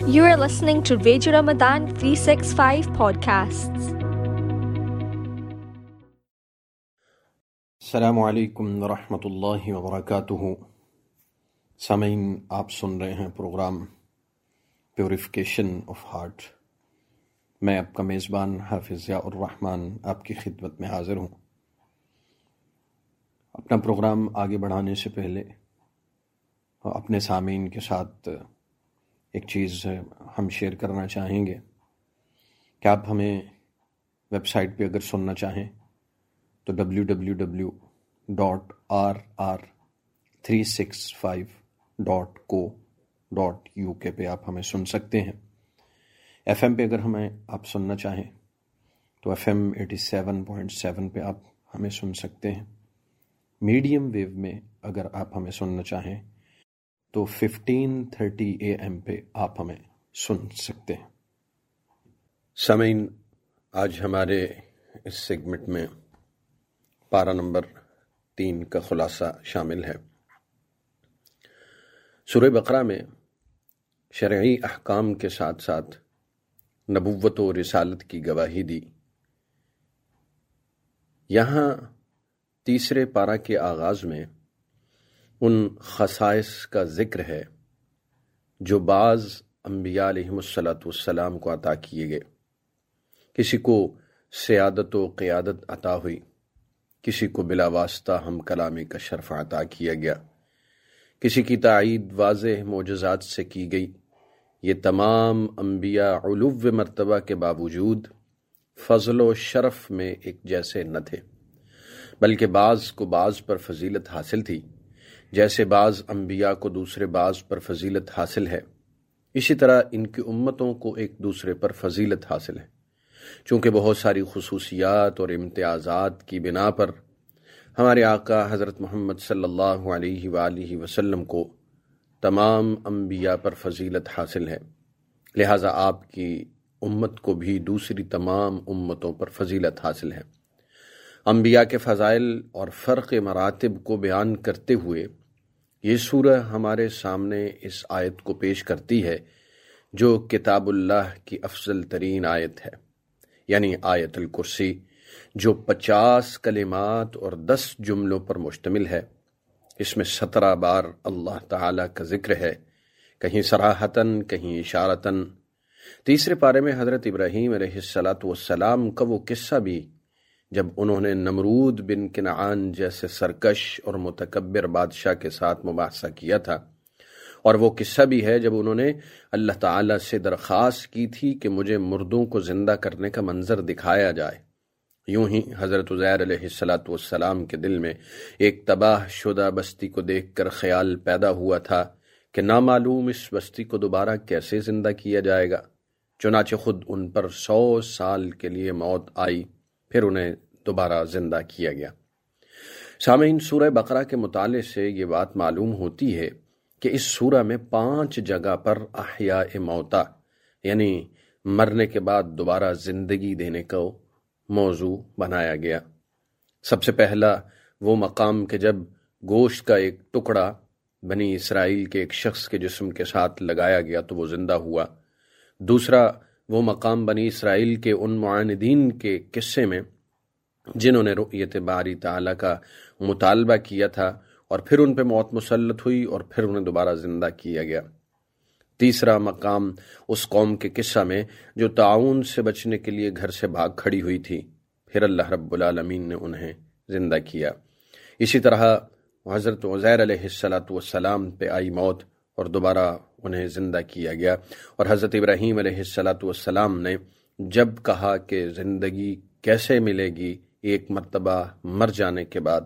You are listening to Radio Ramadan 365 podcasts. السلام علیکم ورحمۃ اللہ وبرکاتہ سامعین آپ سن رہے ہیں پروگرام پیوریفیکیشن آف ہارٹ میں آپ کا میزبان حافظ ضیاء الرحمن آپ کی خدمت میں حاضر ہوں اپنا پروگرام آگے بڑھانے سے پہلے اپنے سامعین کے ساتھ ایک چیز ہم شیئر کرنا چاہیں گے کہ آپ ہمیں ویب سائٹ پہ اگر سننا چاہیں تو W W W dot R R three six five dot co dot U K پہ آپ ہمیں سن سکتے ہیں۔ ایف ایم پہ اگر ہمیں آپ سننا چاہیں تو F M eighty seven point seven پہ آپ ہمیں سن سکتے ہیں۔ میڈیم ویو میں اگر آپ ہمیں سننا چاہیں تو ففٹین تھرٹی اے ایم پہ آپ ہمیں سن سکتے ہیں۔ سمعین آج ہمارے اس سیگمنٹ میں پارہ نمبر تین کا خلاصہ شامل ہے۔ سورہ بقرہ میں شرعی احکام کے ساتھ ساتھ نبوت و رسالت کی گواہی دی۔ یہاں تیسرے پارہ کے آغاز میں ان خصائص کا ذکر ہے جو بعض انبیاء علیہ السلاۃ والسلام کو عطا کیے گئے۔ کسی کو سیادت و قیادت عطا ہوئی، کسی کو بلا واسطہ ہم کلامی کا شرف عطا کیا گیا۔ کسی کی تائید واضح معجزات سے کی گئی۔ یہ تمام انبیاء علو مرتبہ کے باوجود فضل و شرف میں ایک جیسے نہ تھے، بلکہ بعض کو بعض پر فضیلت حاصل تھی۔ جیسے بعض انبیاء کو دوسرے بعض پر فضیلت حاصل ہے، اسی طرح ان کی امتوں کو ایک دوسرے پر فضیلت حاصل ہے۔ چونکہ بہت ساری خصوصیات اور امتیازات کی بنا پر ہمارے آقا حضرت محمد صلی اللہ علیہ وآلہ وسلم کو تمام انبیاء پر فضیلت حاصل ہے۔ لہٰذا آپ کی امت کو بھی دوسری تمام امتوں پر فضیلت حاصل ہے۔ انبیاء کے فضائل اور فرق مراتب کو بیان کرتے ہوئے یہ سورہ ہمارے سامنے اس آیت کو پیش کرتی ہے، جو کتاب اللہ کی افضل ترین آیت ہے یعنی آیت الکرسی، جو پچاس کلمات اور دس جملوں پر مشتمل ہے۔ اس میں سترہ بار اللہ تعالی کا ذکر ہے، کہیں سراہتاً کہیں اشارتاً۔ تیسرے پارے میں حضرت ابراہیم علیہ السلاۃ والسلام کا وہ قصہ بھی جب انہوں نے نمرود بن کنعان جیسے سرکش اور متکبر بادشاہ کے ساتھ مباحثہ کیا تھا، اور وہ قصہ بھی ہے جب انہوں نے اللہ تعالی سے درخواست کی تھی کہ مجھے مردوں کو زندہ کرنے کا منظر دکھایا جائے۔ یوں ہی حضرت عزیر علیہ السلاۃ والسلام کے دل میں ایک تباہ شدہ بستی کو دیکھ کر خیال پیدا ہوا تھا کہ نامعلوم اس بستی کو دوبارہ کیسے زندہ کیا جائے گا۔ چنانچہ خود ان پر سو سال کے لیے موت آئی۔ پھر انہیں دوبارہ زندہ کیا گیا۔ سامعین سورہ بقرہ کے مطالعے سے یہ بات معلوم ہوتی ہے کہ اس سورہ میں پانچ جگہ پر احیاء موتا یعنی مرنے کے بعد دوبارہ زندگی دینے کو موضوع بنایا گیا۔ سب سے پہلا وہ مقام کہ جب گوشت کا ایک ٹکڑا بنی اسرائیل کے ایک شخص کے جسم کے ساتھ لگایا گیا تو وہ زندہ ہوا۔ دوسرا وہ مقام بنی اسرائیل کے ان معاندین کے قصے میں جنہوں نے رؤیت باری تعالیٰ کا مطالبہ کیا تھا اور پھر ان پہ موت مسلط ہوئی اور پھر انہیں دوبارہ زندہ کیا گیا۔ تیسرا مقام اس قوم کے قصہ میں جو تعاون سے بچنے کے لیے گھر سے بھاگ کھڑی ہوئی تھی۔ پھر اللہ رب العالمین نے انہیں زندہ کیا۔ اسی طرح حضرت عزیر علیہ السلاۃ والسلام پہ آئی موت اور دوبارہ انہیں زندہ کیا گیا۔ اور حضرت ابراہیم علیہ السلاۃ والسلام نے جب کہا کہ زندگی کیسے ملے گی، ایک مرتبہ مر جانے کے بعد،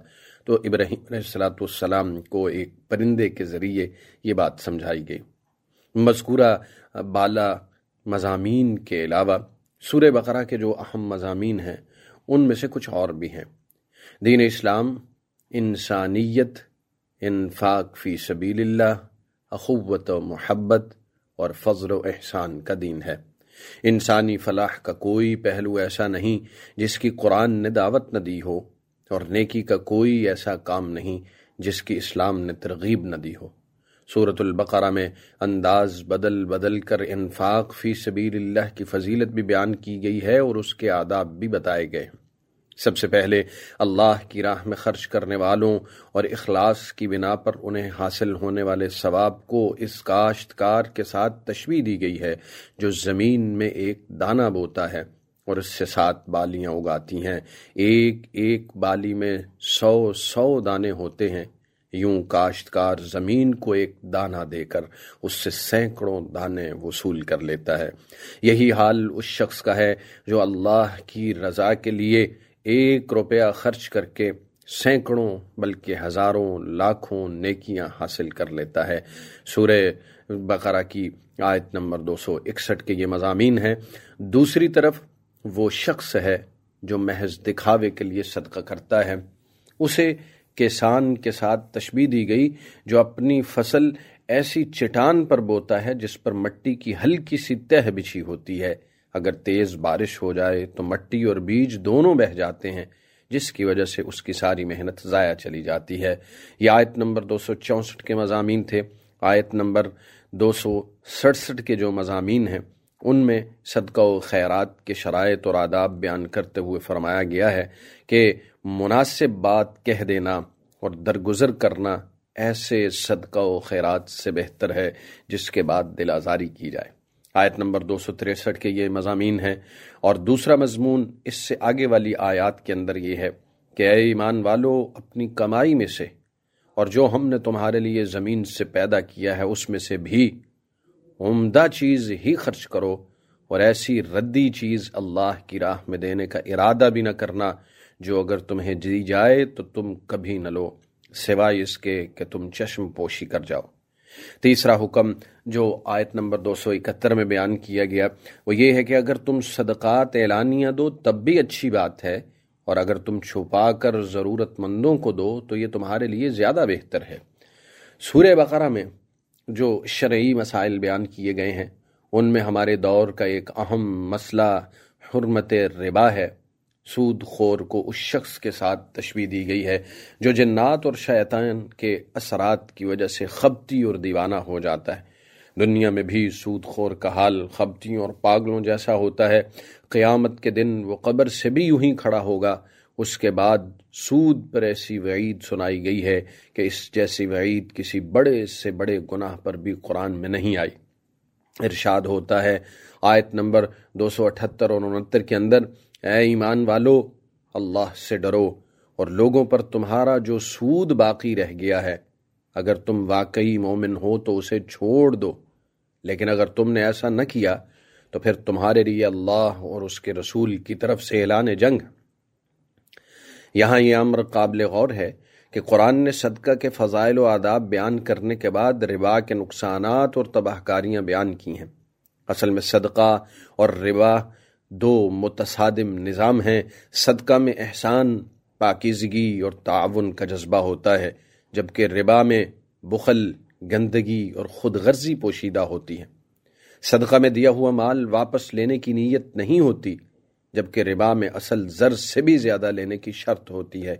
تو ابراہیم علیہ السلاۃ والسلام کو ایک پرندے کے ذریعے یہ بات سمجھائی گئی۔ مذکورہ بالا مضامین کے علاوہ سورہ بقرہ کے جو اہم مضامین ہیں، ان میں سے کچھ اور بھی ہیں۔ دین اسلام، انسانیت، انفاق فی سبیل اللہ اخوت و محبت اور فضل و احسان کا دین ہے۔ انسانی فلاح کا کوئی پہلو ایسا نہیں جس کی قرآن نے دعوت نہ دی ہو اور نیکی کا کوئی ایسا کام نہیں جس کی اسلام نے ترغیب نہ دی ہو۔ صورت البقرہ میں انداز بدل بدل کر انفاق فی سبیل اللہ کی فضیلت بھی بیان کی گئی ہے اور اس کے آداب بھی بتائے گئے ہیں۔ سب سے پہلے اللہ کی راہ میں خرچ کرنے والوں اور اخلاص کی بنا پر انہیں حاصل ہونے والے ثواب کو اس کاشتکار کے ساتھ تشویح دی گئی ہے، جو زمین میں ایک دانہ بوتا ہے اور اس سے سات بالیاں اگاتی ہیں۔ ایک ایک بالی میں سو سو دانے ہوتے ہیں۔ یوں کاشتکار زمین کو ایک دانہ دے کر اس سے سینکڑوں دانے وصول کر لیتا ہے۔ یہی حال اس شخص کا ہے جو اللہ کی رضا کے لیے ایک روپیہ خرچ کر کے سینکڑوں بلکہ ہزاروں لاکھوں نیکیاں حاصل کر لیتا ہے۔ سورہ بقرہ کی آیت نمبر دو سو اکسٹھ کے یہ مضامین ہیں۔ دوسری طرف وہ شخص ہے جو محض دکھاوے کے لیے صدقہ کرتا ہے۔ اسے کسان کے ساتھ تشبیح دی گئی جو اپنی فصل ایسی چٹان پر بوتا ہے جس پر مٹی کی ہلکی سی تہ بچھی ہوتی ہے۔ اگر تیز بارش ہو جائے تو مٹی اور بیج دونوں بہ جاتے ہیں، جس کی وجہ سے اس کی ساری محنت ضائع چلی جاتی ہے۔ یہ آیت نمبر دو سو چونسٹھ کے مضامین تھے۔ آیت نمبر دو سو سڑسٹھ کے جو مضامین ہیں، ان میں صدقہ و خیرات کے شرائط اور آداب بیان کرتے ہوئے فرمایا گیا ہے کہ مناسب بات کہہ دینا اور درگزر کرنا ایسے صدقہ و خیرات سے بہتر ہے جس کے بعد دل آزاری کی جائے۔ آیت نمبر دو سو تریسٹھ کے یہ مضامین ہیں۔ اور دوسرا مضمون اس سے آگے والی آیات کے اندر یہ ہے کہ اے ایمان والو، اپنی کمائی میں سے، اور جو ہم نے تمہارے لیے زمین سے پیدا کیا ہے، اس میں سے بھی عمدہ چیز ہی خرچ کرو۔ اور ایسی ردی چیز اللہ کی راہ میں دینے کا ارادہ بھی نہ کرنا، جو اگر تمہیں دی جائے تو تم کبھی نہ لو، سوائے اس کے کہ تم چشم پوشی کر جاؤ۔ تیسرا حکم جو آیت نمبر دو سو اکہتر میں بیان کیا گیا وہ یہ ہے کہ اگر تم صدقات اعلانیہ دو تب بھی اچھی بات ہے اور اگر تم چھپا کر ضرورت مندوں کو دو تو یہ تمہارے لیے زیادہ بہتر ہے۔ سورہ بقرہ میں جو شرعی مسائل بیان کیے گئے ہیں، ان میں ہمارے دور کا ایک اہم مسئلہ حرمت ربا ہے۔ سود خور کو اس شخص کے ساتھ تشبیح دی گئی ہے جو جنات اور شیطان کے اثرات کی وجہ سے خبتی اور دیوانہ ہو جاتا ہے۔ دنیا میں بھی سود خور کا حال خبتیوں اور پاگلوں جیسا ہوتا ہے۔ قیامت کے دن وہ قبر سے بھی یوں ہی کھڑا ہوگا۔ اس کے بعد سود پر ایسی وعید سنائی گئی ہے کہ اس جیسی وعید کسی بڑے سے بڑے گناہ پر بھی قرآن میں نہیں آئی۔ ارشاد ہوتا ہے آیت نمبر دو سو اٹھتر اور انہتر کے اندر اے ایمان والو، اللہ سے ڈرو اور لوگوں پر تمہارا جو سود باقی رہ گیا ہے، اگر تم واقعی مومن ہو تو اسے چھوڑ دو، لیکن اگر تم نے ایسا نہ کیا تو پھر تمہارے لیے اللہ اور اس کے رسول کی طرف سے اعلان جنگ۔ یہاں یہ امر قابل غور ہے کہ قرآن نے صدقہ کے فضائل و آداب بیان کرنے کے بعد ربا کے نقصانات اور تباہ کاریاں بیان کی ہیں۔ اصل میں صدقہ اور ربا دو متصادم نظام ہیں، صدقہ میں احسان، پاکیزگی اور تعاون کا جذبہ ہوتا ہے، جبکہ ربا میں بخل، گندگی اور خود غرضی پوشیدہ ہوتی ہے صدقہ میں دیا ہوا مال واپس لینے کی نیت نہیں ہوتی، جبکہ ربا میں اصل زر سے بھی زیادہ لینے کی شرط ہوتی ہے۔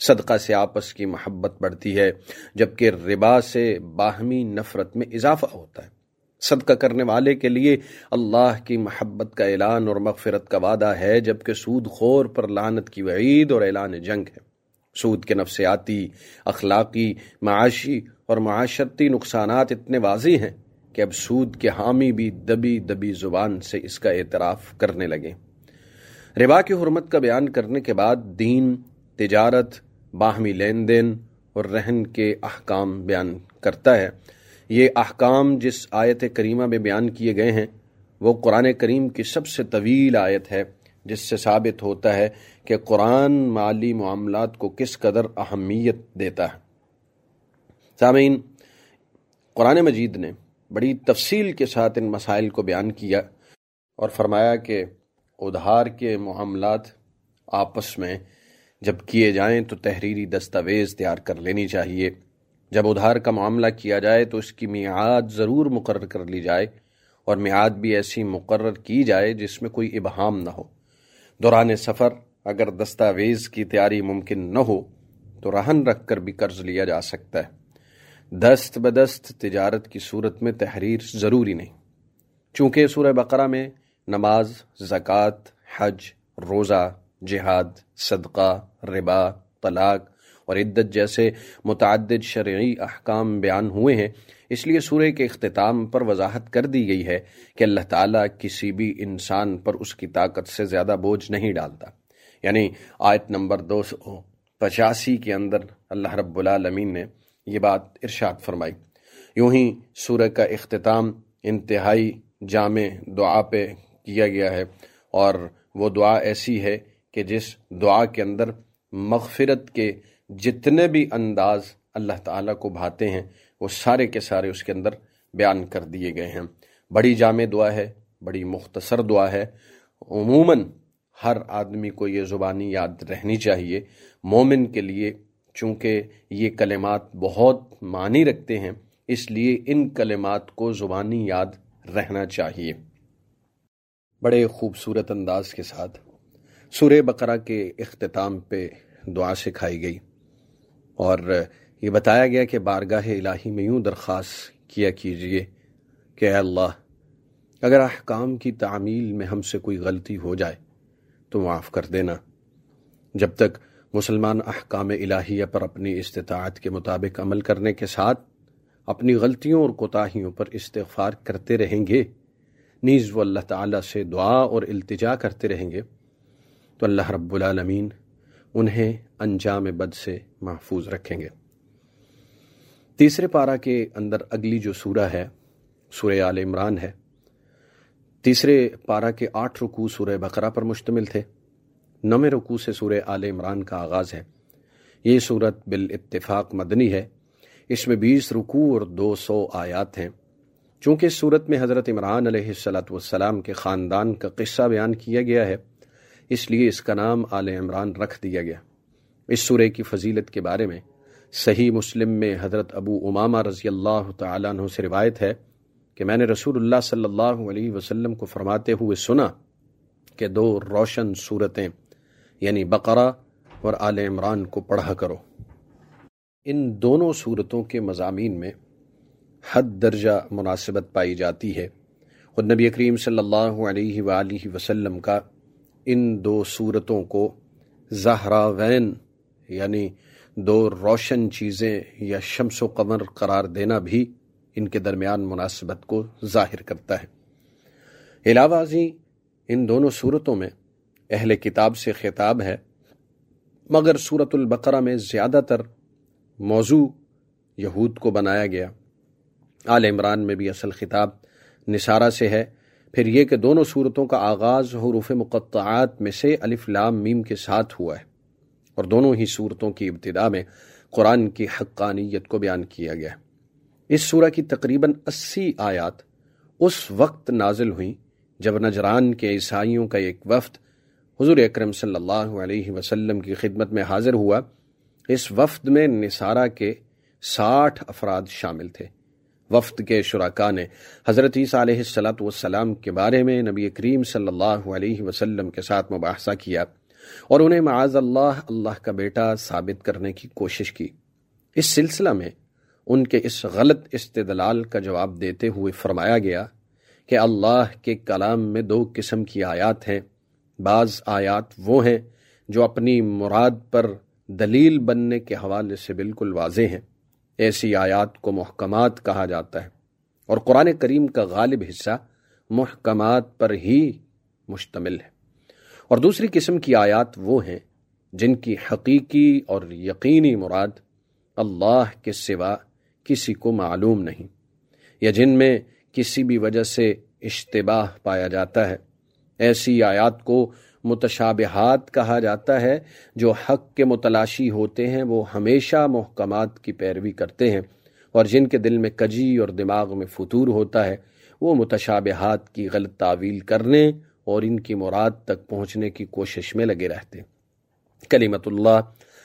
صدقہ سے آپس کی محبت بڑھتی ہے، جبکہ ربا سے باہمی نفرت میں اضافہ ہوتا ہے۔ صدقہ کرنے والے کے لیے اللہ کی محبت کا اعلان اور مغفرت کا وعدہ ہے، جبکہ سود خور پر لانت کی وعید اور اعلان جنگ ہے۔ سود کے نفسیاتی، اخلاقی، معاشی اور معاشرتی نقصانات اتنے واضح ہیں کہ اب سود کے حامی بھی دبی دبی زبان سے اس کا اعتراف کرنے لگے۔ ربا کی حرمت کا بیان کرنے کے بعد دین، تجارت، باہمی لین دین اور رہن کے احکام بیان کرتا ہے۔ یہ احکام جس آیت کریمہ میں بیان کیے گئے ہیں، وہ قرآن کریم کی سب سے طویل آیت ہے، جس سے ثابت ہوتا ہے کہ قرآن مالی معاملات کو کس قدر اہمیت دیتا ہے۔ سامعین، قرآن مجید نے بڑی تفصیل کے ساتھ ان مسائل کو بیان کیا اور فرمایا کہ ادھار کے معاملات آپس میں جب کیے جائیں تو تحریری دستاویز تیار کر لینی چاہیے۔ جب ادھار کا معاملہ کیا جائے تو اس کی میعاد ضرور مقرر کر لی جائے اور میعاد بھی ایسی مقرر کی جائے جس میں کوئی ابہام نہ ہو۔ دوران سفر اگر دستاویز کی تیاری ممکن نہ ہو تو رہن رکھ کر بھی قرض لیا جا سکتا ہے۔ دست بدست تجارت کی صورت میں تحریر ضروری نہیں۔ چونکہ سورہ بقرہ میں نماز، زکوٰۃ، حج، روزہ، جہاد، صدقہ، ربا، طلاق اور عدت جیسے متعدد شرعی احکام بیان ہوئے ہیں۔ اس لیے سورہ کے اختتام پر وضاحت کر دی گئی ہے کہ اللہ تعالیٰ کسی بھی انسان پر اس کی طاقت سے زیادہ بوجھ نہیں ڈالتا۔ یعنی آیت نمبر دو سو پچاسی کے اندر اللہ رب العالمین نے یہ بات ارشاد فرمائی۔ یوں ہی سورہ کا اختتام انتہائی جامع دعا پہ کیا گیا ہے اور وہ دعا ایسی ہے کہ جس دعا کے اندر مغفرت کے جتنے بھی انداز اللہ تعالیٰ کو بھاتے ہیں، وہ سارے کے سارے اس کے اندر بیان کر دیے گئے ہیں۔ بڑی جامع دعا ہے، بڑی مختصر دعا ہے۔ عموماً ہر آدمی کو یہ زبانی یاد رہنی چاہیے۔ مومن کے لیے چونکہ یہ کلمات بہت معنی رکھتے ہیں، اس لیے ان کلمات کو زبانی یاد رہنا چاہیے۔ بڑے خوبصورت انداز کے ساتھ سورہ بقرہ کے اختتام پہ دعا سکھائی گئی۔ اور یہ بتایا گیا کہ بارگاہ الہی میں یوں درخواست کیا کیجیے کہ اے اللہ، اگر احکام کی تعمیل میں ہم سے کوئی غلطی ہو جائے تو معاف کر دینا۔ جب تک مسلمان احکام الہیہ پر اپنی استطاعت کے مطابق عمل کرنے کے ساتھ اپنی غلطیوں اور کوتاہیوں پر استغفار کرتے رہیں گے، نیز وہ اللہ تعالیٰ سے دعا اور التجا کرتے رہیں گے، تو اللہ رب العالمین انہیں انجام بد سے محفوظ رکھیں گے۔ تیسرے پارہ کے اندر اگلی جو سورہ ہے، سورہ آل عمران ہے۔ تیسرے پارہ کے آٹھ رکوع سورہ بقرہ پر مشتمل تھے۔ نویں رکوع سے سورہ آل عمران کا آغاز ہے۔ یہ صورت بالاتفاق مدنی ہے۔ اس میں بیس رکوع اور دو سو آیات ہیں۔ چونکہ اس صورت میں حضرت عمران علیہ السلاۃ والسلام کے خاندان کا قصہ بیان کیا گیا ہے اس لیے اس کا نام آل عمران رکھ دیا گیا۔ اس سورہ کی فضیلت کے بارے میں صحیح مسلم میں حضرت ابو امامہ رضی اللہ تعالیٰ عنہ سے روایت ہے کہ میں نے رسول اللہ صلی اللہ علیہ وسلم کو فرماتے ہوئے سنا کہ دو روشن صورتیں یعنی بقرہ اور آل عمران کو پڑھا کرو۔ ان دونوں صورتوں کے مضامین میں حد درجہ مناسبت پائی جاتی ہے۔ اور نبی کریم صلی اللہ علیہ وآلہ وسلم کا ان دو صورتوں کو زہراوین یعنی دو روشن چیزیں یا شمس و قمر قرار دینا بھی ان کے درمیان مناسبت کو ظاہر کرتا ہے۔ علاوہ ازیں ان دونوں صورتوں میں اہل کتاب سے خطاب ہے، مگر صورت البقرہ میں زیادہ تر موضوع یہود کو بنایا گیا۔ آل عمران میں بھی اصل خطاب نثارہ سے ہے۔ پھر یہ کہ دونوں صورتوں کا آغاز حروف مقطعات میں سے الف لام میم کے ساتھ ہوا ہے اور دونوں ہی صورتوں کی ابتدا میں قرآن کی حقانیت کو بیان کیا گیا اس سورہ کی تقریباً اسی آیات اس وقت نازل ہوئیں جب نجران کے عیسائیوں کا ایک وفد حضور اکرم صلی اللہ علیہ وسلم کی خدمت میں حاضر ہوا۔ اس وفد میں نصارہ کے ساٹھ افراد شامل تھے۔ وفد کے شرکا نے حضرت عیسیٰ علیہ السلاۃ والسلام کے بارے میں نبی کریم صلی اللہ علیہ وسلم کے ساتھ مباحثہ کیا اور انہیں معاذ اللہ اللہ کا بیٹا ثابت کرنے کی کوشش کی۔ اس سلسلہ میں ان کے اس غلط استدلال کا جواب دیتے ہوئے فرمایا گیا کہ اللہ کے کلام میں دو قسم کی آیات ہیں۔ بعض آیات وہ ہیں جو اپنی مراد پر دلیل بننے کے حوالے سے بالکل واضح ہیں۔ ایسی آیات کو محکمات کہا جاتا ہے۔ اور قرآن کریم کا غالب حصہ محکمات پر ہی مشتمل ہے۔ اور دوسری قسم کی آیات وہ ہیں جن کی حقیقی اور یقینی مراد اللہ کے سوا کسی کو معلوم نہیں یا جن میں کسی بھی وجہ سے اشتباہ پایا جاتا ہے۔ ایسی آیات کو متشابہات کہا جاتا ہے، جو حق کے متلاشی ہوتے ہیں، وہ ہمیشہ محکمات کی پیروی کرتے ہیں۔ اور جن کے دل میں کجی اور دماغ میں فطور ہوتا ہے، وہ متشابہات کی غلط تعویل کرنے اور ان کی مراد تک پہنچنے کی کوشش میں لگے رہتے۔ کلیمت اللہ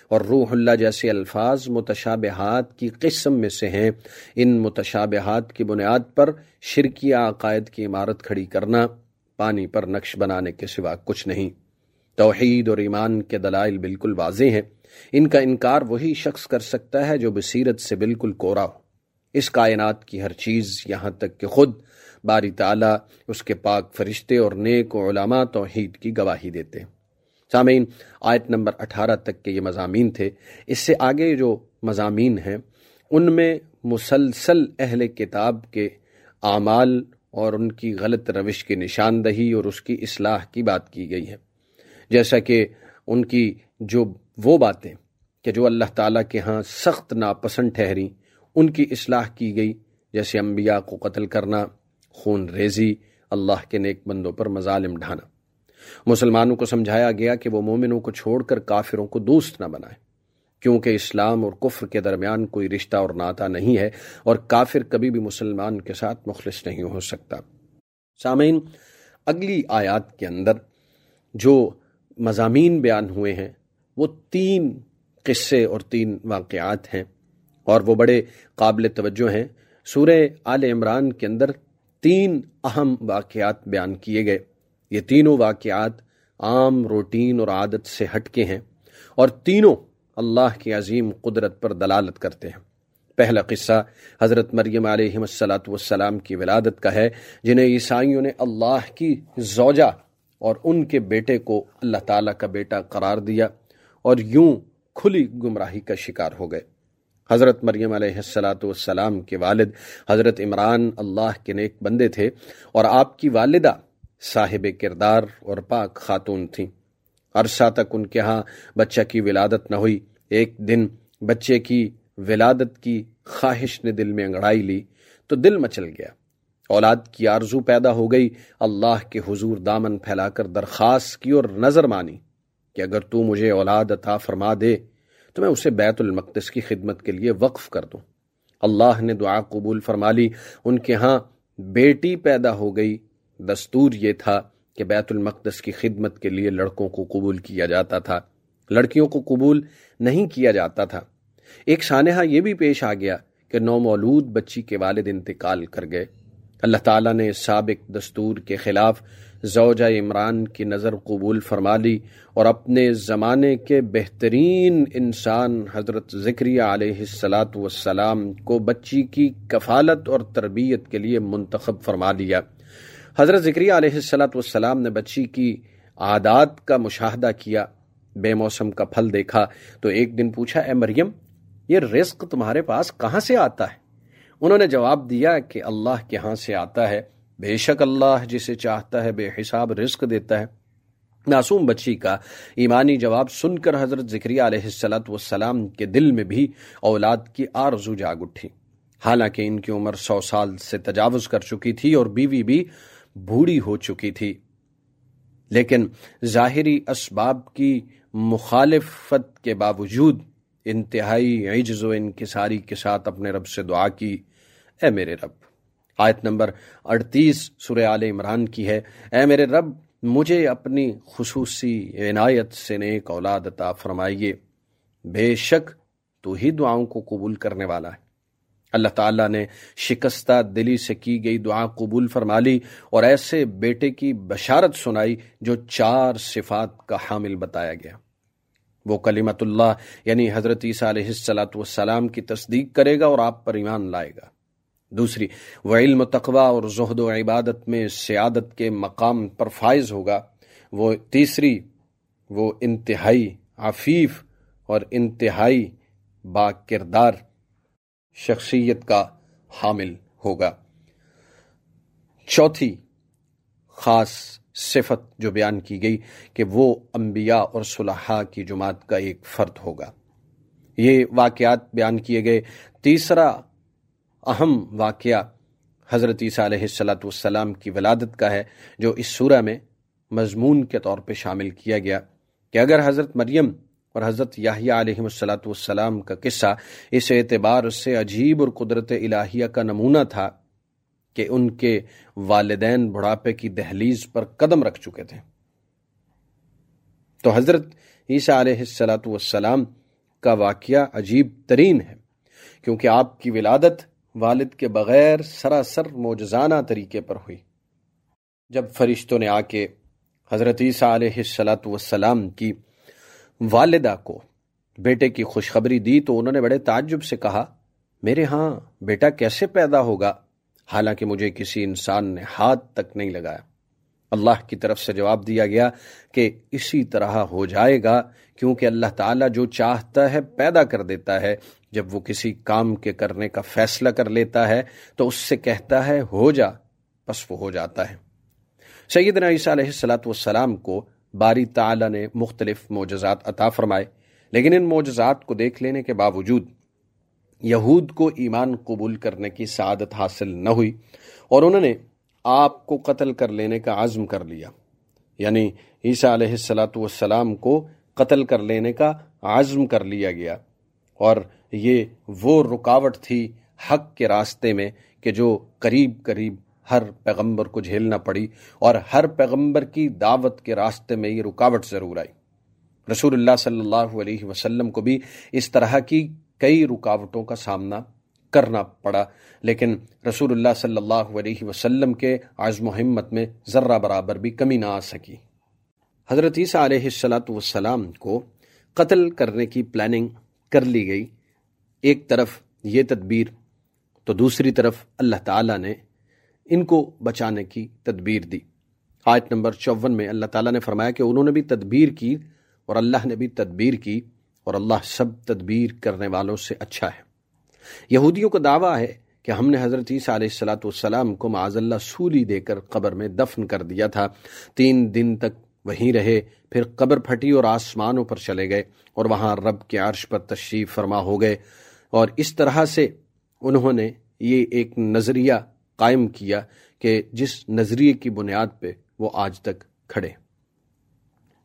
اور روح اللہ جیسے الفاظ متشابہات کی قسم میں سے ہیں۔ ان متشابہات کی بنیاد پر شرکیہ عقائد کی عمارت کھڑی کرنا پانی پر نقش بنانے کے سوا کچھ نہیں۔ توحید اور ایمان کے دلائل بالکل واضح ہیں۔ ان کا انکار وہی شخص کر سکتا ہے جو بصیرت سے بالکل کورا ہو۔ اس کائنات کی ہر چیز یہاں تک کہ خود باری تعالیٰ اس کے پاک فرشتے اور نیک و علماء توحید کی گواہی دیتے ہیں۔ سامعین، آیت نمبر اٹھارہ تک کے یہ مضامین تھے۔ اس سے آگے جو مضامین ہیں، ان میں مسلسل اہل کتاب کے اعمال اور ان کی غلط روش کی نشاندہی اور اس کی اصلاح کی بات کی گئی ہے۔ جیسا کہ ان کی جو وہ باتیں کہ جو اللہ تعالیٰ کے ہاں سخت ناپسند ٹھہری ان کی اصلاح کی گئی۔ جیسے انبیاء کو قتل کرنا، خون ریزی، اللہ کے نیک بندوں پر مظالم ڈھانا۔ مسلمانوں کو سمجھایا گیا کہ وہ مومنوں کو چھوڑ کر کافروں کو دوست نہ بنائے کیونکہ اسلام اور کفر کے درمیان کوئی رشتہ اور ناتا نہیں ہے اور کافر کبھی بھی مسلمان کے ساتھ مخلص نہیں ہو سکتا۔ سامعین، اگلی آیات کے اندر جو مضامین بیان ہوئے ہیں، وہ تین قصے اور تین واقعات ہیں اور وہ بڑے قابل توجہ ہیں۔ سورہ آل عمران کے اندر تین اہم واقعات بیان کیے گئے۔ یہ تینوں واقعات عام، روٹین اور عادت سے ہٹ کے ہیں اور تینوں اللہ کی عظیم قدرت پر دلالت کرتے ہیں۔ پہلا قصہ حضرت مریم علیہ السلاۃ والسلام کی ولادت کا ہے، جنہیں عیسائیوں نے اللہ کی زوجہ اور ان کے بیٹے کو اللہ تعالیٰ کا بیٹا قرار دیا اور یوں کھلی گمراہی کا شکار ہو گئے۔ حضرت مریم علیہ السلاۃ والسلام کے والد حضرت عمران اللہ کے نیک بندے تھے اور آپ کی والدہ صاحب کردار اور پاک خاتون تھیں۔ عرصہ تک ان کے ہاں بچہ کی ولادت نہ ہوئی۔ ایک دن بچے کی ولادت کی خواہش نے دل میں انگڑائی لی تو دل مچل گیا۔ اولاد کی آرزو پیدا ہو گئی۔ اللہ کے حضور دامن پھیلا کر درخواست کی اور نظر مانی کہ اگر تو مجھے اولاد عطا فرما دے تو میں اسے بیت المقدس کی خدمت کے لیے وقف کر دوں۔ اللہ نے دعا قبول فرما لی۔ ان کے ہاں بیٹی پیدا ہو گئی۔ دستور یہ تھا کہ بیت المقدس کی خدمت کے لیے لڑکوں کو قبول کیا جاتا تھا۔ لڑکیوں کو قبول نہیں کیا جاتا تھا۔ ایک سانحہ یہ بھی پیش آ گیا کہ نو مولود بچی کے والد انتقال کر گئے۔ اللہ تعالیٰ نے سابق دستور کے خلاف زوجہ عمران کی نظر قبول فرما لی اور اپنے زمانے کے بہترین انسان حضرت ذکری علیہ السلاۃ والسلام کو بچی کی کفالت اور تربیت کے لیے منتخب فرما لیا۔ حضرت ذکری علیہ السلاۃ والسلام نے بچی کی عادات کا مشاہدہ کیا، بے موسم کا پھل دیکھا، تو ایک دن پوچھا، اے مریم، یہ رزق تمہارے پاس کہاں سے آتا ہے؟ انہوں نے جواب دیا کہ اللہ کے ہاں سے آتا ہے۔ بے شک اللہ جسے چاہتا ہے بے حساب رزق دیتا ہے۔ معصوم بچی کا ایمانی جواب سن کر حضرت ذکری علیہ السلط والسلام کے دل میں بھی اولاد کی آرزو جاگ اٹھی۔ حالانکہ ان کی عمر سو سال سے تجاوز کر چکی تھی اور بیوی بھی بوڑھی ہو چکی تھی۔ لیکن ظاہری اسباب کی مخالفت کے باوجود انتہائی عجز و انکساری کے ساتھ اپنے رب سے دعا کی، اے میرے رب۔ آیت نمبر اڑتیس سورہ آل عمران کی ہے، اے میرے رب، مجھے اپنی خصوصی عنایت سے نیک اولاد عطا فرمائیے۔ بے شک تو ہی دعاؤں کو قبول کرنے والا ہے۔ اللہ تعالیٰ نے شکستہ دلی سے کی گئی دعا قبول فرما لی اور ایسے بیٹے کی بشارت سنائی جو چار صفات کا حامل بتایا گیا۔ وہ کلیمت اللہ یعنی حضرت عیسیٰ علیہ السلاۃ والسلام کی تصدیق کرے گا اور آپ پر ایمان لائے گا۔ دوسری، وہ علم و تقوی اور زہد و عبادت میں سیادت کے مقام پر فائز ہوگا۔ وہ تیسری، وہ انتہائی عفیف اور انتہائی با کردار شخصیت کا حامل ہوگا۔ چوتھی خاص صفت جو بیان کی گئی کہ وہ انبیاء اور صلحاء کی جماعت کا ایک فرد ہوگا۔ یہ واقعات بیان کیے گئے۔ تیسرا اہم واقعہ حضرت عیسیٰ علیہ السلاۃ والسلام کی ولادت کا ہے، جو اس سورہ میں مضمون کے طور پہ شامل کیا گیا کہ اگر حضرت مریم اور حضرت یاہیا علیہ السلاۃ والسلام کا قصہ اس اعتبار سے عجیب اور قدرت الہیہ کا نمونہ تھا کہ ان کے والدین بڑھاپے کی دہلیز پر قدم رکھ چکے تھے۔ تو حضرت عیسیٰ علیہ السلاۃ والسلام کا واقعہ عجیب ترین ہے، کیونکہ آپ کی ولادت والد کے بغیر سراسر موجزانہ طریقے پر ہوئی۔ جب فرشتوں نے آ کے حضرت عیسیٰ علیہ السلاۃ والسلام کی والدہ کو بیٹے کی خوشخبری دی تو انہوں نے بڑے تعجب سے کہا، میرے ہاں بیٹا کیسے پیدا ہوگا؟ حالانکہ مجھے کسی انسان نے ہاتھ تک نہیں لگایا. اللہ کی طرف سے جواب دیا گیا کہ اسی طرح ہو جائے گا، کیونکہ اللہ تعالیٰ جو چاہتا ہے پیدا کر دیتا ہے۔ جب وہ کسی کام کے کرنے کا فیصلہ کر لیتا ہے تو اس سے کہتا ہے، ہو جا، بس وہ ہو جاتا ہے۔ سیدنا عیسیٰ علیہ السلاۃ والسلام کو باری تعالیٰ نے مختلف معجزات عطا فرمائے، لیکن ان معجزات کو دیکھ لینے کے باوجود یہود کو ایمان قبول کرنے کی سعادت حاصل نہ ہوئی اور انہوں نے آپ کو قتل کر لینے کا عزم کر لیا۔ یعنی عیسیٰ علیہ السلاۃ والسلام کو قتل کر لینے کا عزم کر لیا گیا۔ اور یہ وہ رکاوٹ تھی حق کے راستے میں کہ جو قریب قریب ہر پیغمبر کو جھیلنا پڑی اور ہر پیغمبر کی دعوت کے راستے میں یہ رکاوٹ ضرور آئی۔ رسول اللہ صلی اللہ علیہ وسلم کو بھی اس طرح کی کئی رکاوٹوں کا سامنا کرنا پڑا، لیکن رسول اللہ صلی اللہ علیہ وسلم کے عزم و ہمت میں ذرہ برابر بھی کمی نہ آ سکی۔ حضرت عیسیٰ علیہ السلاۃ والسلام کو قتل کرنے کی پلاننگ کر لی گئی۔ ایک طرف یہ تدبیر تو دوسری طرف اللہ تعالیٰ نے ان کو بچانے کی تدبیر دی۔ آیت نمبر چون میں اللہ تعالیٰ نے فرمایا کہ انہوں نے بھی تدبیر کی اور اللہ نے بھی تدبیر کی اور اللہ سب تدبیر کرنے والوں سے اچھا ہے۔ یہودیوں کا دعویٰ ہے کہ ہم نے حضرت عیسیٰ علیہ السلاۃ والسلام کو معاذ اللہ سولی دے کر قبر میں دفن کر دیا تھا۔ تین دن تک وہیں رہے، پھر قبر پھٹی اور آسمانوں پر چلے گئے اور وہاں رب کے عرش پر تشریف فرما ہو گئے۔ اور اس طرح سے انہوں نے یہ ایک نظریہ قائم کیا کہ جس نظریے کی بنیاد پہ وہ آج تک کھڑے۔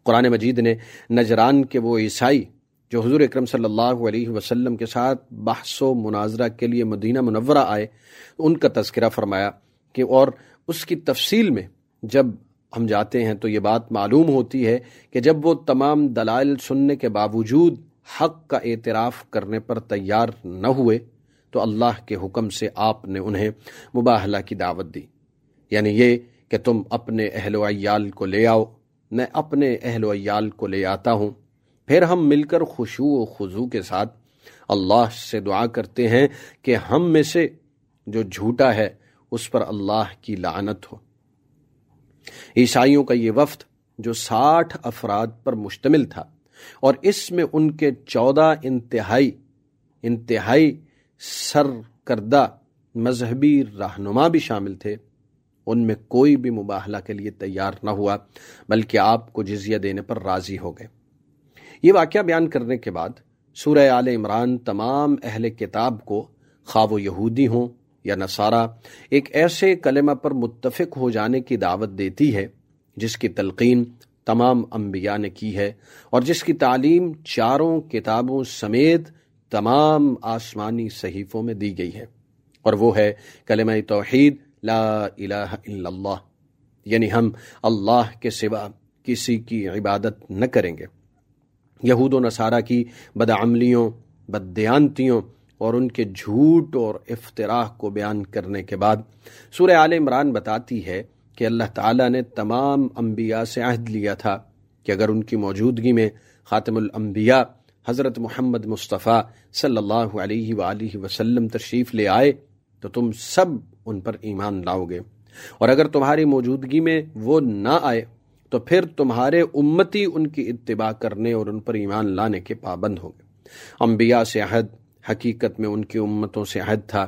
قرآن مجید نے نجران کے وہ عیسائی جو حضور اکرم صلی اللہ علیہ وسلم کے ساتھ بحث و مناظرہ کے لیے مدینہ منورہ آئے، ان کا تذکرہ فرمایا کہ اور اس کی تفصیل میں جب ہم جاتے ہیں تو یہ بات معلوم ہوتی ہے کہ جب وہ تمام دلائل سننے کے باوجود حق کا اعتراف کرنے پر تیار نہ ہوئے تو اللہ کے حکم سے آپ نے انہیں مباہلہ کی دعوت دی۔ یعنی یہ کہ تم اپنے اہل و عیال کو لے آؤ، میں اپنے اہل و عیال کو لے آتا ہوں۔ پھر ہم مل کر خوشو و خضو کے ساتھ اللہ سے دعا کرتے ہیں کہ ہم میں سے جو جھوٹا ہے، اس پر اللہ کی لعنت ہو۔ عیسائیوں کا یہ وفد جو ساٹھ افراد پر مشتمل تھا اور اس میں ان کے چودہ انتہائی انتہائی سر کردہ مذہبی رہنما بھی شامل تھے۔ ان میں کوئی بھی مباہلہ کے لیے تیار نہ ہوا، بلکہ آپ کو جزیہ دینے پر راضی ہو گئے۔ یہ واقعہ بیان کرنے کے بعد سورہ آل عمران تمام اہل کتاب کو خواب و یہودی ہوں یا نصارہ ایک ایسے کلمہ پر متفق ہو جانے کی دعوت دیتی ہے، جس کی تلقین تمام انبیاء نے کی ہے اور جس کی تعلیم چاروں کتابوں سمیت تمام آسمانی صحیفوں میں دی گئی ہے۔ اور وہ ہے کلمہ توحید، لا الہ الا اللہ۔ یعنی ہم اللہ کے سوا کسی کی عبادت نہ کریں گے۔ یہود و نصارہ کی بدعملیوں بدیانتیوں اور ان کے جھوٹ اور افطراح کو بیان کرنے کے بعد سورہ عال عمران بتاتی ہے کہ اللہ تعالیٰ نے تمام انبیاء سے عہد لیا تھا کہ اگر ان کی موجودگی میں خاتم الانبیاء حضرت محمد مصطفیٰ صلی اللہ علیہ وآلہ وسلم تشریف لے آئے تو تم سب ان پر ایمان لاؤ گے۔ اور اگر تمہاری موجودگی میں وہ نہ آئے تو پھر تمہارے امتی ان کی اتباع کرنے اور ان پر ایمان لانے کے پابند ہوں گے۔ انبیاء سے عہد، حقیقت میں ان کی امتوں سے عہد تھا۔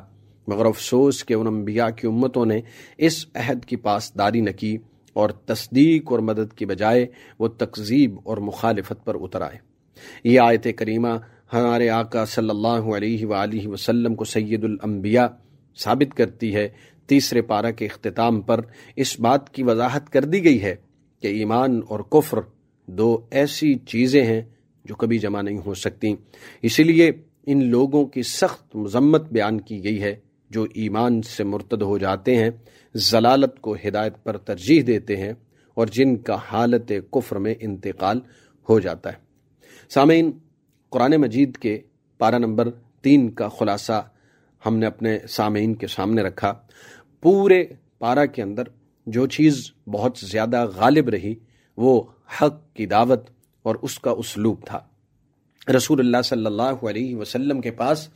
مگر افسوس کہ ان انبیاء کی امتوں نے اس عہد کی پاسداری نہ کی اور تصدیق اور مدد کی بجائے وہ تقزیب اور مخالفت پر اتر آئے۔ یہ آیت کریمہ ہمارے آقا صلی اللہ علیہ وآلہ وسلم کو سید الانبیاء ثابت کرتی ہے، تیسرے پارہ کے اختتام پر اس بات کی وضاحت کر دی گئی ہے کہ ایمان اور کفر دو ایسی چیزیں ہیں جو کبھی جمع نہیں ہو سکتی۔ اسی لیے ان لوگوں کی سخت مذمت بیان کی گئی ہے جو ایمان سے مرتد ہو جاتے ہیں، ضلالت کو ہدایت پر ترجیح دیتے ہیں اور جن کا حالت کفر میں انتقال ہو جاتا ہے۔ سامعین، قرآن مجید کے پارہ نمبر تین کا خلاصہ ہم نے اپنے سامعین کے سامنے رکھا۔ پورے پارہ کے اندر جو چیز بہت زیادہ غالب رہی، وہ حق کی دعوت اور اس کا اسلوب تھا۔ رسول اللہ صلی اللہ علیہ وسلم کے پاس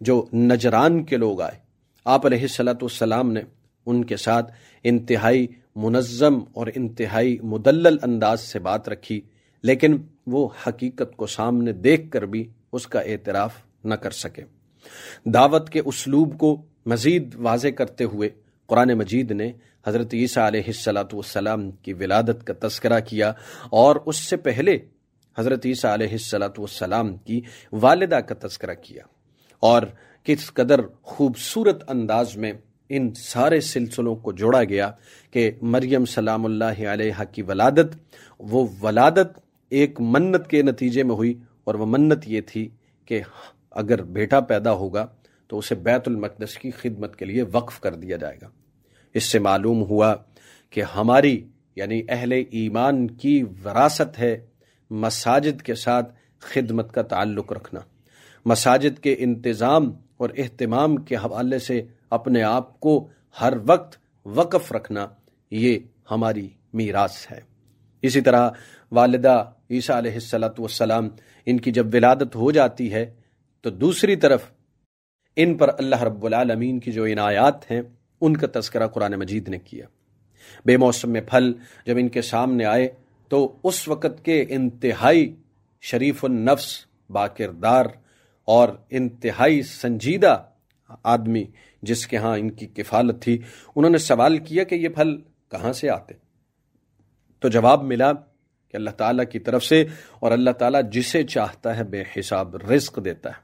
جو نجران کے لوگ آئے، آپ علیہ السلاۃ والسلام نے ان کے ساتھ انتہائی منظم اور انتہائی مدلل انداز سے بات رکھی، لیکن وہ حقیقت کو سامنے دیکھ کر بھی اس کا اعتراف نہ کر سکے۔ دعوت کے اسلوب کو مزید واضح کرتے ہوئے قرآن مجید نے حضرت عیسیٰ علیہ السلاۃ والسلام کی ولادت کا تذکرہ کیا اور اس سے پہلے حضرت عیسیٰ علیہ السلاۃ والسلام کی والدہ کا تذکرہ کیا اور کس قدر خوبصورت انداز میں ان سارے سلسلوں کو جوڑا گیا کہ مریم سلام اللہ علیہ کی ولادت، وہ ولادت ایک منت کے نتیجے میں ہوئی اور وہ منت یہ تھی کہ اگر بیٹا پیدا ہوگا تو اسے بیت المقدس کی خدمت کے لیے وقف کر دیا جائے گا۔ اس سے معلوم ہوا کہ ہماری یعنی اہل ایمان کی وراثت ہے مساجد کے ساتھ خدمت کا تعلق رکھنا۔ مساجد کے انتظام اور اہتمام کے حوالے سے اپنے آپ کو ہر وقت وقف رکھنا یہ ہماری میراث ہے۔ اسی طرح والدہ عیسیٰ علیہ السلط والسلام ان کی جب ولادت ہو جاتی ہے تو دوسری طرف ان پر اللہ رب العالمین کی جو عنایات ہیں، ان کا تذکرہ قرآن مجید نے کیا۔ بے موسم میں پھل جب ان کے سامنے آئے تو اس وقت کے انتہائی شریف النفس، باکردار اور انتہائی سنجیدہ آدمی جس کے ہاں ان کی کفالت تھی، انہوں نے سوال کیا کہ یہ پھل کہاں سے آتے؟ تو جواب ملا کہ اللہ تعالیٰ کی طرف سے اور اللہ تعالیٰ جسے چاہتا ہے بے حساب رزق دیتا ہے۔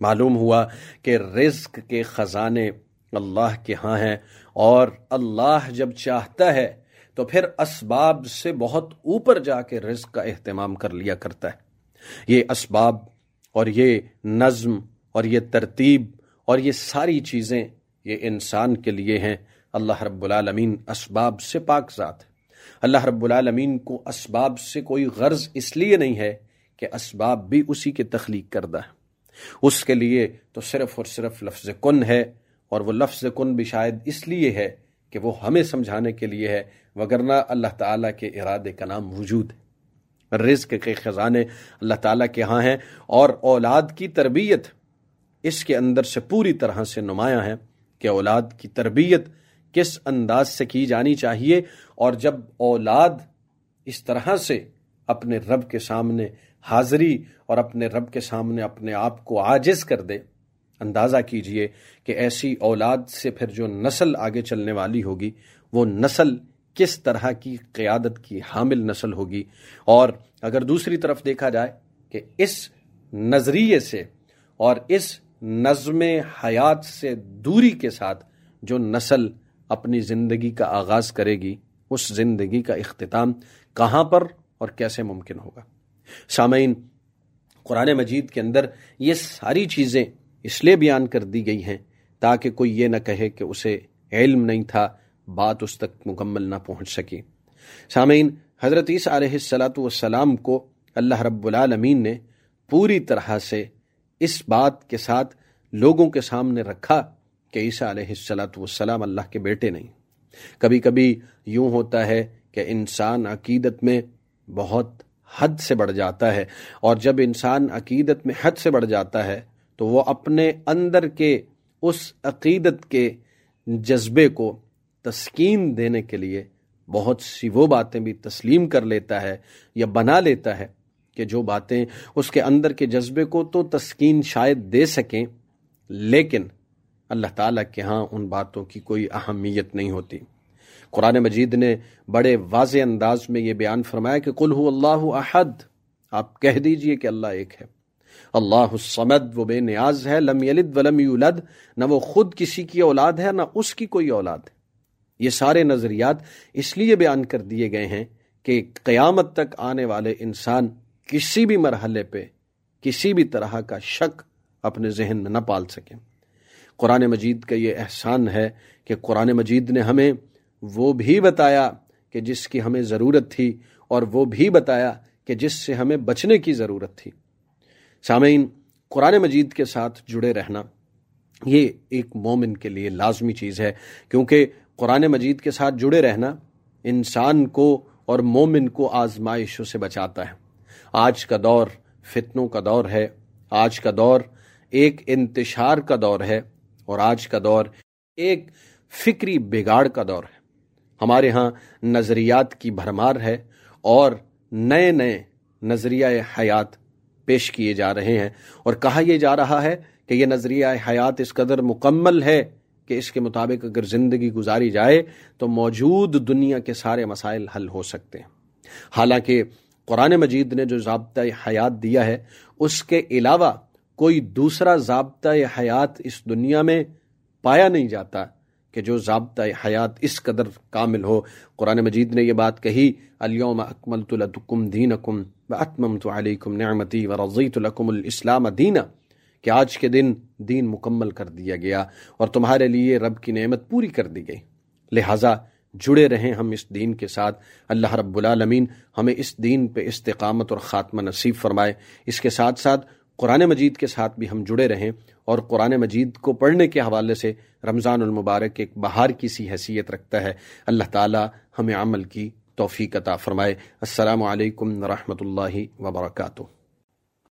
معلوم ہوا کہ رزق کے خزانے اللہ کے ہاں ہیں اور اللہ جب چاہتا ہے تو پھر اسباب سے بہت اوپر جا کے رزق کا اہتمام کر لیا کرتا ہے۔ یہ اسباب اور یہ نظم اور یہ ترتیب اور یہ ساری چیزیں یہ انسان کے لیے ہیں۔ اللہ رب العالمین اسباب سے پاک ذات ہے۔ اللہ رب العالمین کو اسباب سے کوئی غرض اس لیے نہیں ہے کہ اسباب بھی اسی کے تخلیق کردہ ہے اس کے لیے تو صرف اور صرف لفظ کن ہے اور وہ لفظ کن بھی شاید اس لیے ہے کہ وہ ہمیں سمجھانے کے لیے ہے، وگرنہ اللہ تعالیٰ کے ارادے کا نام وجود ہے۔ رزق کے خزانے اللہ تعالیٰ کے ہاں ہیں اور اولاد کی تربیت اس کے اندر سے پوری طرح سے نمایاں ہے کہ اولاد کی تربیت کس انداز سے کی جانی چاہیے اور جب اولاد اس طرح سے اپنے رب کے سامنے حاضری اور اپنے رب کے سامنے اپنے آپ کو عاجز کر دے، اندازہ کیجیے کہ ایسی اولاد سے پھر جو نسل آگے چلنے والی ہوگی، وہ نسل کس طرح کی قیادت کی حامل نسل ہوگی؟ اور اگر دوسری طرف دیکھا جائے کہ اس نظریے سے اور اس نظم حیات سے دوری کے ساتھ جو نسل اپنی زندگی کا آغاز کرے گی، اس زندگی کا اختتام کہاں پر اور کیسے ممکن ہوگا۔ سامعین، قرآن مجید کے اندر یہ ساری چیزیں اس لیے بیان کر دی گئی ہیں تاکہ کوئی یہ نہ کہے کہ اسے علم نہیں تھا، بات اس تک مکمل نہ پہنچ سکی۔ سامعین، حضرت عیسیٰ علیہ السلاۃ والسلام کو اللہ رب العالمین نے پوری طرح سے اس بات کے ساتھ لوگوں کے سامنے رکھا کہ عیسیٰ علیہ السلاۃ والسلام اللہ کے بیٹے نہیں۔ کبھی کبھی یوں ہوتا ہے کہ انسان عقیدت میں بہت حد سے بڑھ جاتا ہے اور جب انسان عقیدت میں حد سے بڑھ جاتا ہے تو وہ اپنے اندر کے اس عقیدت کے جذبے کو تسکین دینے کے لیے بہت سی وہ باتیں بھی تسلیم کر لیتا ہے یا بنا لیتا ہے کہ جو باتیں اس کے اندر کے جذبے کو تو تسکین شاید دے سکیں، لیکن اللہ تعالیٰ کے ہاں ان باتوں کی کوئی اہمیت نہیں ہوتی۔ قرآن مجید نے بڑے واضح انداز میں یہ بیان فرمایا کہ کل اللہ احد۔ آپ کہہ دیجیے کہ اللہ ایک ہے۔ اللہ الصمد، وہ بے نیاز ہے، لم یلد ولم یولد۔ نہ وہ خود کسی کی اولاد ہے، نہ اس کی کوئی اولاد۔ ہے یہ سارے نظریات اس لیے بیان کر دیے گئے ہیں کہ قیامت تک آنے والے انسان کسی بھی مرحلے پہ، کسی بھی طرح کا شک اپنے ذہن میں نہ پال سکیں۔ قرآن مجید کا یہ احسان ہے کہ قرآن مجید نے ہمیں وہ بھی بتایا کہ جس کی ہمیں ضرورت تھی اور وہ بھی بتایا کہ جس سے ہمیں بچنے کی ضرورت تھی۔ سامعین، قرآن مجید کے ساتھ جڑے رہنا یہ ایک مومن کے لیے لازمی چیز ہے، کیونکہ قرآن مجید کے ساتھ جڑے رہنا انسان کو اور مومن کو آزمائشوں سے بچاتا ہے۔ آج کا دور فتنوں کا دور ہے، آج کا دور ایک انتشار کا دور ہے۔ اور آج کا دور ایک فکری بگاڑ کا دور ہے۔ ہمارے ہاں نظریات کی بھرمار ہے اور نئے نئے نظریہ حیات پیش کیے جا رہے ہیں۔ اور کہا یہ جا رہا ہے کہ یہ نظریہ حیات اس قدر مکمل ہے کہ اس کے مطابق اگر زندگی گزاری جائے تو موجود دنیا کے سارے مسائل حل ہو سکتے ہیں۔ حالانکہ قرآن مجید نے جو ضابطۂ حیات دیا ہے، اس کے علاوہ کوئی دوسرا ضابطۂ حیات اس دنیا میں پایا نہیں جاتا کہ جو ضابطۂ حیات اس قدر کامل ہو۔ قرآن مجید نے یہ بات کہی الیوم اکملت لکم دینکم واتممت علیکم نعمتی ورضیت لکم الاسلام دینا کہ آج کے دن دین مکمل کر دیا گیا اور تمہارے لیے رب کی نعمت پوری کر دی گئی۔ لہٰذا جڑے رہیں ہم اس دین کے ساتھ۔ اللہ رب العالمین ہمیں اس دین پہ استقامت اور خاتمہ نصیب فرمائے۔ اس کے ساتھ ساتھ قرآن مجید کے ساتھ بھی ہم جڑے رہیں اور قرآن مجید کو پڑھنے کے حوالے سے رمضان المبارک ایک بہار کی سی حیثیت رکھتا ہے۔ اللہ تعالی ہمیں عمل کی توفیق عطا فرمائے۔ السلام علیکم ورحمۃ اللہ وبرکاتہ۔